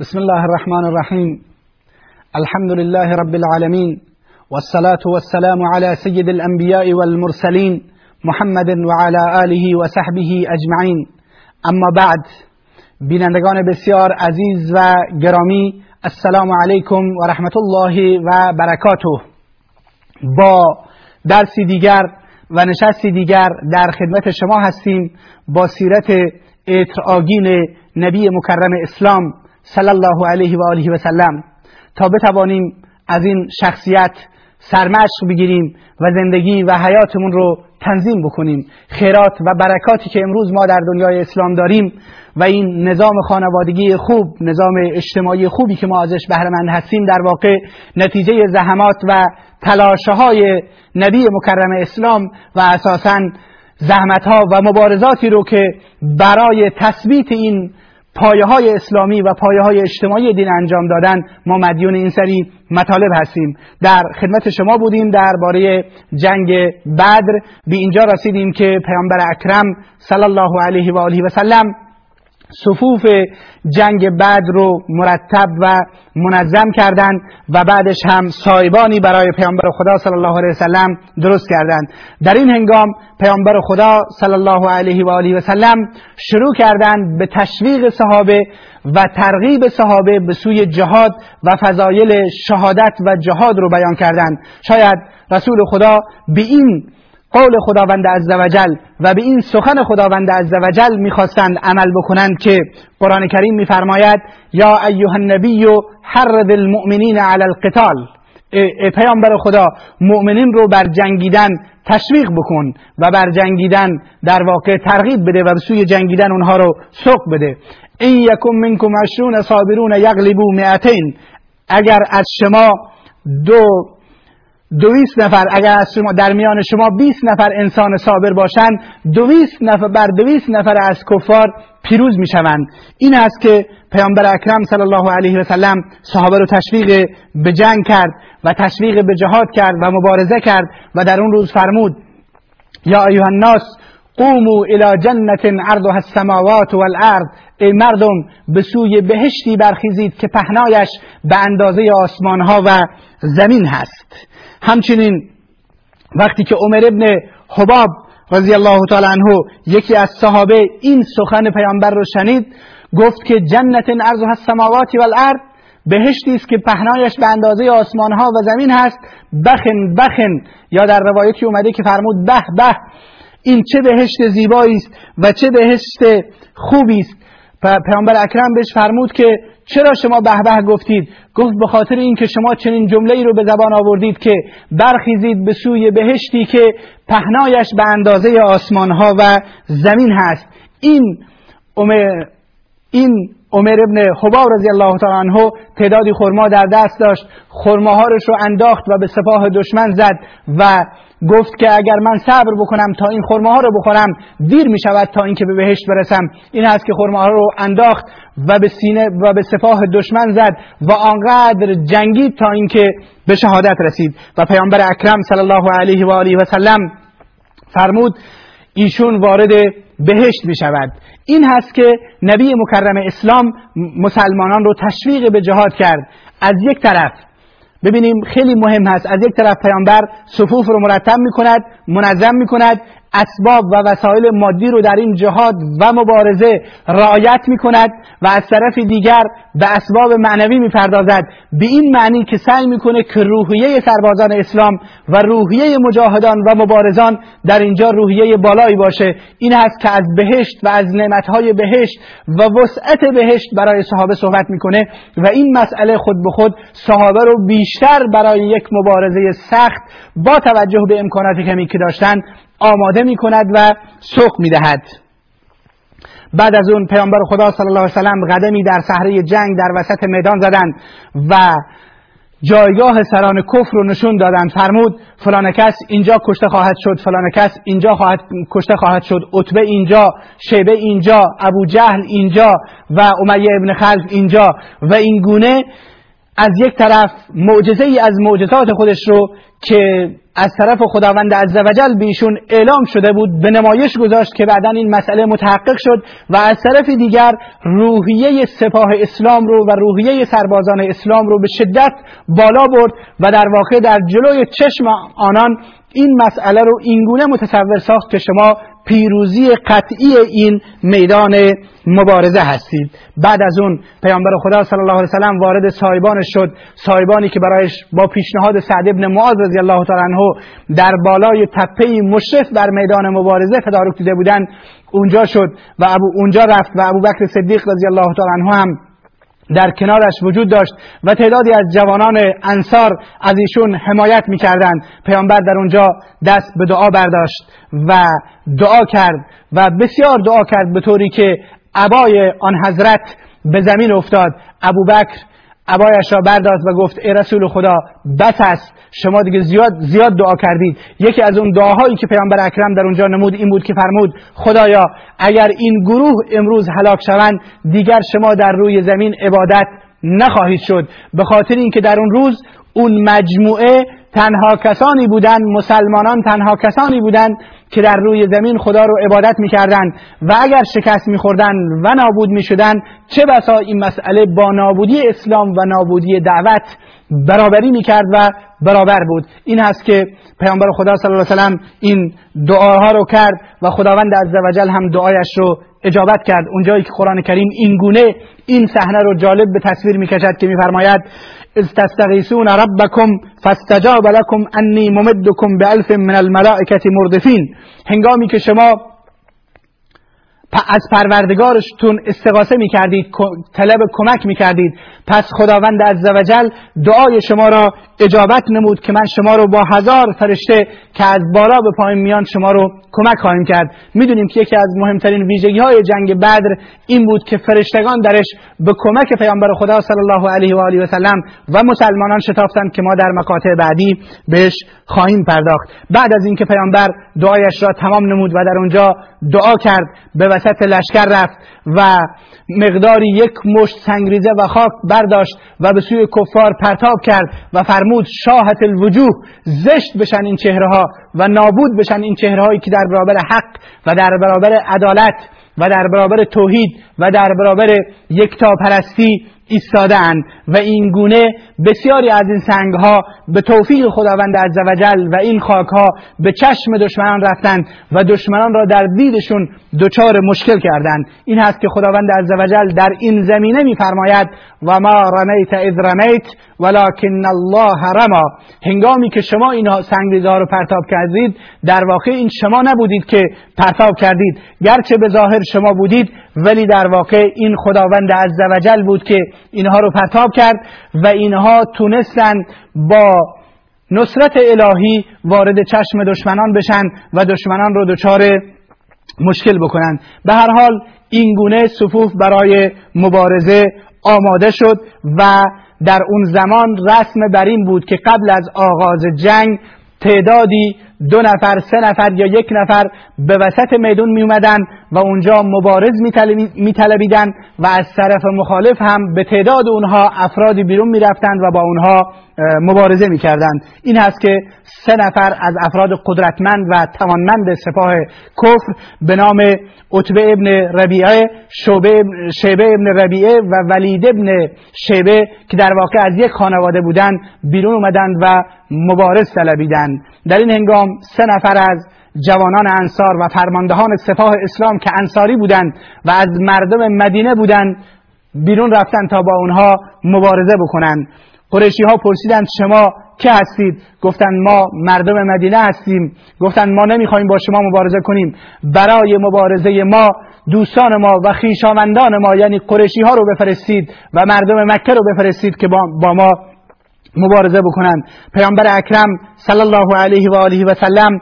بسم الله الرحمن الرحيم. الحمد لله رب العالمين والصلاة والسلام على سيد الأنبياء والمرسلين محمد وعلى آله وصحبه أجمعين. اما بعد بینندگان بسیار عزیز و گرامی السلام علیکم و رحمت الله و برکاته. با درسی دیگر و نشستی دیگر در خدمت شما هستیم با سیرت اطرآگین نبی مکرم اسلام. صلی الله علیه و آله و سلم تا بتوانیم از این شخصیت سرمشق بگیریم و زندگی و حیاتمون رو تنظیم بکنیم. خیرات و برکاتی که امروز ما در دنیای اسلام داریم و این نظام خانوادگی خوب نظام اجتماعی خوبی که ما ازش بهره هستیم در واقع نتیجه زحمات و تلاشهای نبی مکرم اسلام و اساسا زحمت ها و مبارزاتی رو که برای تثبیت این پایه های اسلامی و پایه های اجتماعی دین انجام دادن ما مدیون این سری مطالب هستیم. در خدمت شما بودیم درباره جنگ بدر. به اینجا رسیدیم که پیامبر اکرم صلی الله علیه و آله و سلم صفوف جنگ بعد رو مرتب و منظم کردند و بعدش هم سایبانی برای پیامبر خدا صلی الله علیه وسلم درست کردند. در این هنگام پیامبر خدا صلی الله علیه و آله و سلم شروع کردند به تشویق صحابه و ترغیب صحابه به سوی جهاد و فضایل شهادت و جهاد رو بیان کردند. شاید رسول خدا به این قول خداوند عزوجل و به این سخن خداوند عزوجل می‌خواستند عمل بکنند که قرآن کریم میفرماید یا ایها النبی حرد المؤمنین علی القتال. ای پیامبر خدا مؤمنین رو بر جنگیدن تشویق بکن و بر جنگیدن در واقع ترغیب بده و به سوی جنگیدن اونها رو سوق بده. این یکم منکم عشرون صابرون یغلبو مئتین. اگر از شما دو دویست نفر. اگر از شما در میان شما 20 نفر انسان صابر باشند دویست نفر بر دویست نفر از کفار پیروز می‌شوند. این است که پیامبر اکرم صلی الله علیه و سلم صحابه رو تشویق به جنگ کرد و تشویق به جهاد کرد و مبارزه کرد و در اون روز فرمود یا ایها الناس قوموا الى جنت عرضها السماوات والارض. ای مردم به سوی بهشتی برخیزید که پهنایش به اندازه آسمان ها و زمین هست. همچنین وقتی که عمر ابن حباب رضی الله تعالی عنه یکی از صحابه این سخن پیامبر رو شنید گفت که جنت ارضها السماوات والارض بهشتی است که پهنایش به اندازه آسمان ها و زمین هست. بخن بخن. یا در روایتی اومده که فرمود به به. این چه بهشت زیبایی است و چه بهشت خوبی است. پیامبر اکرم بهش فرمود که چرا شما به به گفتید؟ گفت به خاطر اینکه شما چنین جمله ای رو به زبان آوردید که برخیزید به سوی بهشتی که پهنایش به اندازه آسمان ها و زمین هست. این این عمر ابن حباب رضی الله تعالی عنه تعدادی خرما در دست داشت. خرماها رو انداخت و به سپاه دشمن زد و گفت که اگر من صبر بکنم تا این خرماها رو بخورم دیر می شود تا اینکه به بهشت برسم. این است که خرماها رو انداخت و به سینه و به سپاه دشمن زد و آنقدر جنگید تا اینکه به شهادت رسید. و پیامبر اکرم صلی الله علیه و آله و سلم فرمود ایشون وارد بهشت می شود این هست که نبی مکرم اسلام مسلمانان رو تشویق به جهاد کرد. از یک طرف ببینیم خیلی مهم هست. از یک طرف پیامبر صفوف رو مرتب می کند منظم می کند اسباب و وسایل مادی رو در این جهاد و مبارزه رعایت می کند و از طرف دیگر به اسباب معنوی می پردازد به این معنی که سعی می‌کنه که روحیه سربازان اسلام و روحیه مجاهدان و مبارزان در اینجا روحیه بالایی باشه. این هست که از بهشت و از نعمتهای بهشت و وسعت بهشت برای صحابه صحبت می‌کنه و این مسئله خود به خود صحابه رو بیشتر برای یک مبارزه سخت با توجه به امکانات کمی که داشتن آماده می کند و سوق می دهد بعد از اون پیامبر خدا صلی الله علیه وسلم قدمی در صحره جنگ در وسط میدان زدند و جایگاه سران کفر رو نشون دادند. فرمود فلان کس اینجا کشته خواهد شد فلان کس اینجا خواهد کشته خواهد شد. عتبه اینجا شیبه اینجا ابو جهل اینجا و امیه ابن خلف اینجا. و این گونه از یک طرف معجزه ای از معجزات خودش رو که از طرف خداوند عزوجل بیشون اعلام شده بود به نمایش گذاشت که بعدا این مسئله متحقق شد و از طرف دیگر روحیه سپاه اسلام رو و روحیه سربازان اسلام رو به شدت بالا برد و در واقع در جلوی چشم آنان این مسئله رو اینگونه متصور ساخت که شما پیروزی قطعی این میدان مبارزه هستید. بعد از اون پیامبر خدا صلی الله علیه وسلم وارد سایبان شد. سایبانی که برایش با پیشنهاد سعد ابن معاذ رضی الله تعالی عنه در بالای تپه مشرف بر میدان مبارزه تدارک دیده بودند اونجا شد و ابو اونجا رفت و ابو بکر صدیق رضی الله تعالی عنه هم در کنارش وجود داشت و تعدادی از جوانان انصار از ایشون حمایت می‌کردند. پیامبر در اونجا دست به دعا برداشت و دعا کرد و بسیار دعا کرد به طوری که عبای آن حضرت به زمین افتاد. ابوبکر عبایش را برداشت و گفت ای رسول خدا بس است. شما دیگه زیاد زیاد دعا کردید. یکی از اون دعاهایی که پیامبر اکرم در اونجا نمود این بود که فرمود خدایا اگر این گروه امروز هلاک شوند دیگر شما در روی زمین عبادت نخواهید شد. به خاطر اینکه در اون روز اون مجموعه تنها کسانی بودند مسلمانان تنها کسانی بودند که در روی زمین خدا رو عبادت می‌کردند و اگر شکست میخوردن و نابود می‌شدن چه بسا این مسئله با نابودی اسلام و نابودی دعوت برابری می‌کرد و برابر بود. این هست که پیامبر خدا صلی الله علیه وسلم این دعاها رو کرد و خداوند عزوجل هم دعایش رو اجابت کرد. اونجایی که قرآن کریم این گونه این صحنه رو جالب به تصویر می‌کشد که میفرماید اذ تستغیثون ربکم فاستجاب لكم انی ممدکم بألف من الملائکه مردفین. هنگامی که شما از پروردگارشتون استغاثه می کردید طلب کمک می کردید پس خداوند عزوجل دعای شما را اجابت نمود که من شما رو با هزار فرشته که از بالا به پایین میان شما رو کمک خواهیم کرد. می‌دونیم که یکی از مهمترین ویژگی های جنگ بدر این بود که فرشتگان درش به کمک پیامبر خدا صلی الله علیه و آله و سلم و مسلمانان شتافتند که ما در مقاطع بعدی بهش خواهیم پرداخت. بعد از اینکه پیامبر دعایش را تمام نمود و در اونجا دعا کرد به وسط لشکر رفت. و مقداری یک مشت سنگریزه و خاک برداشت و به سوی کفار پرتاب کرد و فرمود شاهت الوجوه زشت بشن این چهره ها و نابود بشن این چهره هایی که در برابر حق و در برابر عدالت و در برابر توحید و در برابر یکتاپرستی ایستادن و این گونه بسیاری از این سنگ ها به توفیق خداوند عزوجل و این خاک ها به چشم دشمنان رفتند و دشمنان را در دیدشون دچار مشکل کردند. این هست که خداوند عزوجل در این زمینه میفرماید و ما رمیت اذ رمیت ولکن الله رما. هنگامی که شما این سنگریزه رو پرتاب کردید در واقع این شما نبودید که پرتاب کردید. گرچه به ظاهر شما بودید ولی در واقع این خداوند عزوجل بود که اینها رو پرتاب کرد و اینها تونستن با نصرت الهی وارد چشم دشمنان بشن و دشمنان رو دچار مشکل بکنن. به هر حال این گونه صفوف برای مبارزه آماده شد و در اون زمان رسم بر این بود که قبل از آغاز جنگ تعدادی دو نفر سه نفر یا یک نفر به وسط میدون می اومدن و اونجا مبارز می طلبیدن و از طرف مخالف هم به تعداد اونها افرادی بیرون می رفتند و با اونها مبارزه می کردند این هست که سه نفر از افراد قدرتمند و توانمند سپاه کفر به نام عتبه ابن ربیعه شیبه ابن ربیعه و ولید ابن شیبه که در واقع از یک خانواده بودند بیرون اومدند و مبارز طلبیدند. در این هنگام سه نفر از جوانان انصار و فرماندهان سپاه اسلام که انصاری بودند و از مردم مدینه بودند بیرون رفتن تا با اونها مبارزه بکنند قریشی ها پرسیدند شما که هستید؟ گفتند ما مردم مدینه هستیم. گفتند ما نمی‌خوایم با شما مبارزه کنیم. برای مبارزه ما دوستان ما و خیشاوندان ما یعنی قریشی ها رو بفرستید و مردم مکه رو بفرستید که با ما مبارزه بکنند پیامبر اکرم صلی الله علیه و آله و سلم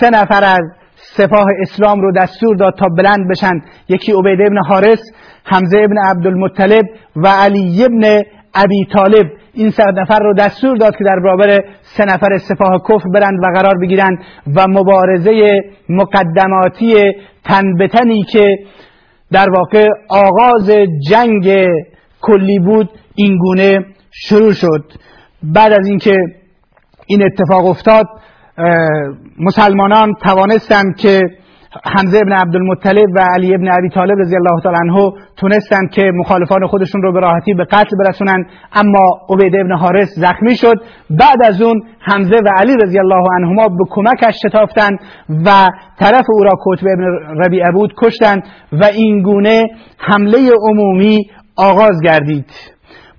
سه نفر از سپاه اسلام رو دستور داد تا بلند بشن. یکی عبید ابن حارس حمزه ابن عبدالمطلب و علی ابن ابی طالب. این سه نفر رو دستور داد که در برابر سه نفر سپاه کفر برند و قرار بگیرند و مبارزه مقدماتی تن به که در واقع آغاز جنگ کلی بود این گونه شروع شد. بعد از اینکه این اتفاق افتاد مسلمانان توانستند که حمزه ابن عبدالمطلب و علی ابن ابی طالب رضی الله تعالی عنه تونستند که مخالفان خودشون رو به راحتی به قتل برسونن اما عبید ابن حارس زخمی شد. بعد از اون حمزه و علی رضی الله عنهما به کمکش شتافتند و طرف او را کتب ابن ربیعه بود کشتند و این گونه حمله عمومی آغاز گردید.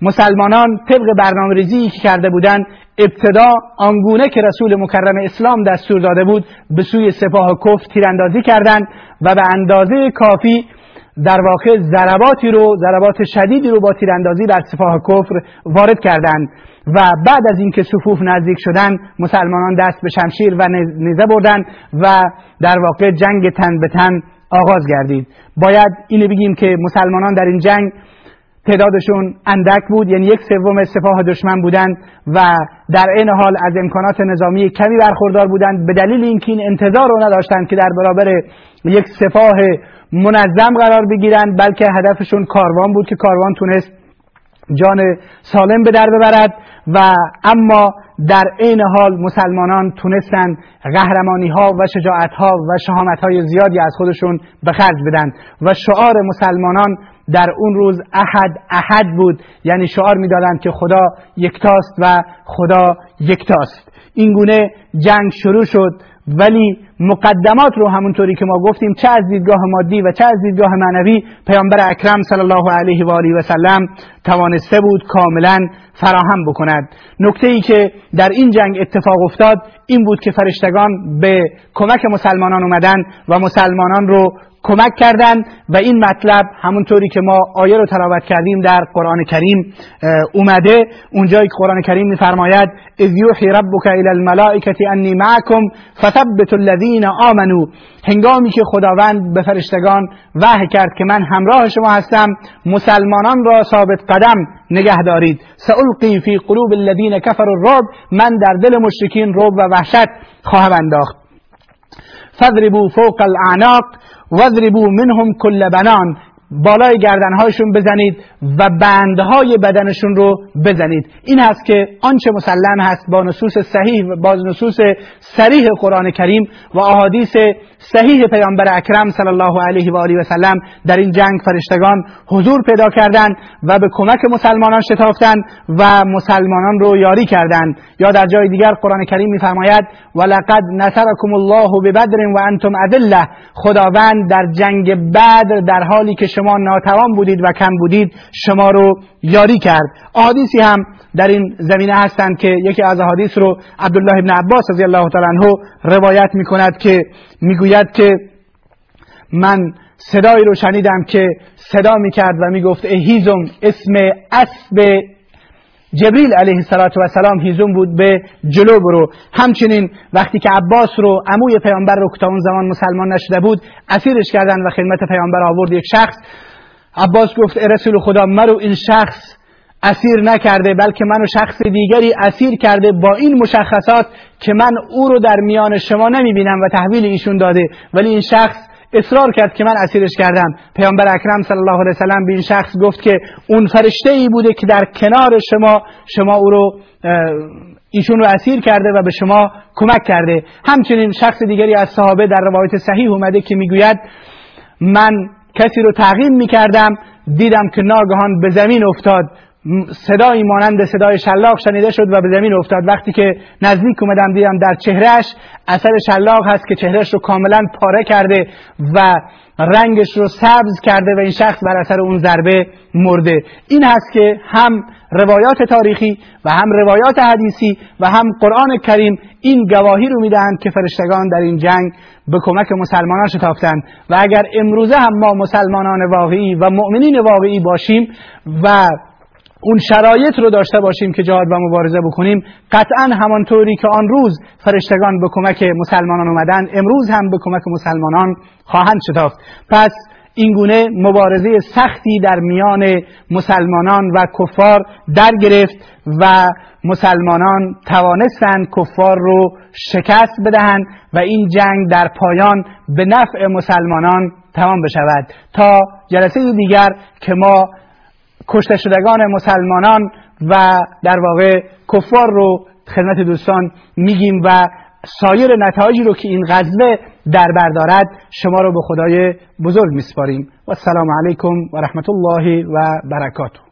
مسلمانان طبق برنامه ریزی که کرده بودند ابتدا آنگونه که رسول مکرم اسلام دستور داده بود به سوی سپاه کفر تیراندازی کردند و به اندازه کافی در واقع ضرباتی رو ضربات شدیدی رو با تیراندازی بر سپاه کفر وارد کردند و بعد از اینکه صفوف نزدیک شدند مسلمانان دست به شمشیر و نیزه بردند و در واقع جنگ تن به تن آغاز گردید. باید اینو بگیم که مسلمانان در این جنگ تعدادشون اندک بود یعنی یک سوم سپاه دشمن بودند و در این حال از امکانات نظامی کمی برخوردار بودند. به دلیل اینکه این انتظار رو نداشتند که در برابر یک سپاه منظم قرار بگیرند بلکه هدفشون کاروان بود که کاروان تونست جان سالم به در ببرد و اما در عین حال مسلمانان تونستند قهرمانی ها و شجاعت ها و شهامت های زیادی از خودشون به خرج بدن و شعار مسلمانان در اون روز احد احد بود. یعنی شعار می‌دادند که خدا یکتاست و خدا یکتاست. این گونه جنگ شروع شد ولی مقدمات رو همونطوری که ما گفتیم چه از دیدگاه مادی و چه از دیدگاه معنوی پیامبر اکرم صلی الله علیه و آله و سلم توانسته بود کاملا فراهم بکند. نکته ای که در این جنگ اتفاق افتاد این بود که فرشتگان به کمک مسلمانان اومدن و مسلمانان رو کمک کردند و این مطلب همونطوری که ما آیه رو تلاوت کردیم در قرآن کریم اومده. اونجایی که قرآن کریم میفرماید اذ یوحی ربک الی الملائکه انی معکم فثبت الذین آمنوا هنگامی که خداوند به فرشتگان وحی کرد که من همراه شما هستم مسلمانان را ثابت قدم نگه دارید. سألقی فی قلوب الذین کفروا الرعب. من در دل مشرکین رعب و وحشت خواهم انداخت. فضربوا فوق الاعناق وضربوا منهم كل بنان. بالای گردنهایشون بزنید و بندهای بدنشون رو بزنید. این هست که آنچه مسلم هست با نصوص صحیح با نصوص صریح قرآن کریم و احادیث صحیح پیامبر اکرم صلی الله علیه و آله و سلم در این جنگ فرشتگان حضور پیدا کردند و به کمک مسلمانان شتافتند و مسلمانان رو یاری کردند. یا در جای دیگر قرآن کریم میفرماید ولقد نصرکم الله ببدر و انتم اذله خداوند در جنگ بدر در حالی که شما ناتوان بودید و کم بودید شما رو یاری کرد. احادیثی هم در این زمینه هستند که یکی از احادیث رو عبدالله ابن عباس رضی الله تعالی عنه روایت می کند که می‌گوید که من صدایی رو شنیدم که صدا می کرد و می گفت هیزم اسم اسب جبریل علیه السلام هیزم بود به جلو برو. همچنین وقتی که عباس رو عموی پیامبر رو که اون زمان مسلمان نشده بود اسیرش کردن و خدمت پیامبر آورد یک شخص عباس گفت رسول خدا مرو این شخص اسیر نکرده بلکه منو شخص دیگری اسیر کرده با این مشخصات که من او رو در میان شما نمی‌بینم و تحویل ایشون داده. ولی این شخص اصرار کرد که من اسیرش کردم. پیامبر اکرم صلی الله علیه وسلم به این شخص گفت که اون فرشته ای بوده که در کنار شما شما او رو ایشون رو اسیر کرده و به شما کمک کرده. همچنین شخص دیگری از صحابه در روایت صحیح اومده که می‌گوید من کسی رو تعقیم می‌کردم دیدم که ناگهان به زمین افتاد. صدایی مانند صدای شلاق شنیده شد و به زمین افتاد. وقتی که نزدیک اومدم دیدم در چهرهش اثر شلاق هست که چهرهش رو کاملا پاره کرده و رنگش رو سبز کرده و این شخص بر اثر اون ضربه مرده. این هست که هم روایات تاریخی و هم روایات حدیثی و هم قرآن کریم این گواهی رو می‌دهند که فرشتگان در این جنگ به کمک مسلمانان شتافتند و اگر امروزه هم ما مسلمانان واقعی و مؤمنین واقعی باشیم و اون شرایط رو داشته باشیم که جهاد و مبارزه بکنیم. قطعا همانطوری که آن روز فرشتگان به کمک مسلمانان اومدن امروز هم به کمک مسلمانان خواهند شتافت. پس اینگونه مبارزه سختی در میان مسلمانان و کفار در گرفت و مسلمانان توانستند کفار رو شکست بدهند و این جنگ در پایان به نفع مسلمانان تمام بشود. تا جلسه دیگر که ما کشته شدگان مسلمانان و در واقع کفار رو خدمت دوستان میگیم و سایر نتایجی رو که این غزوه در بردارد شما رو به خدای بزرگ میسپاریم. و السلام علیکم و رحمت الله و برکاته.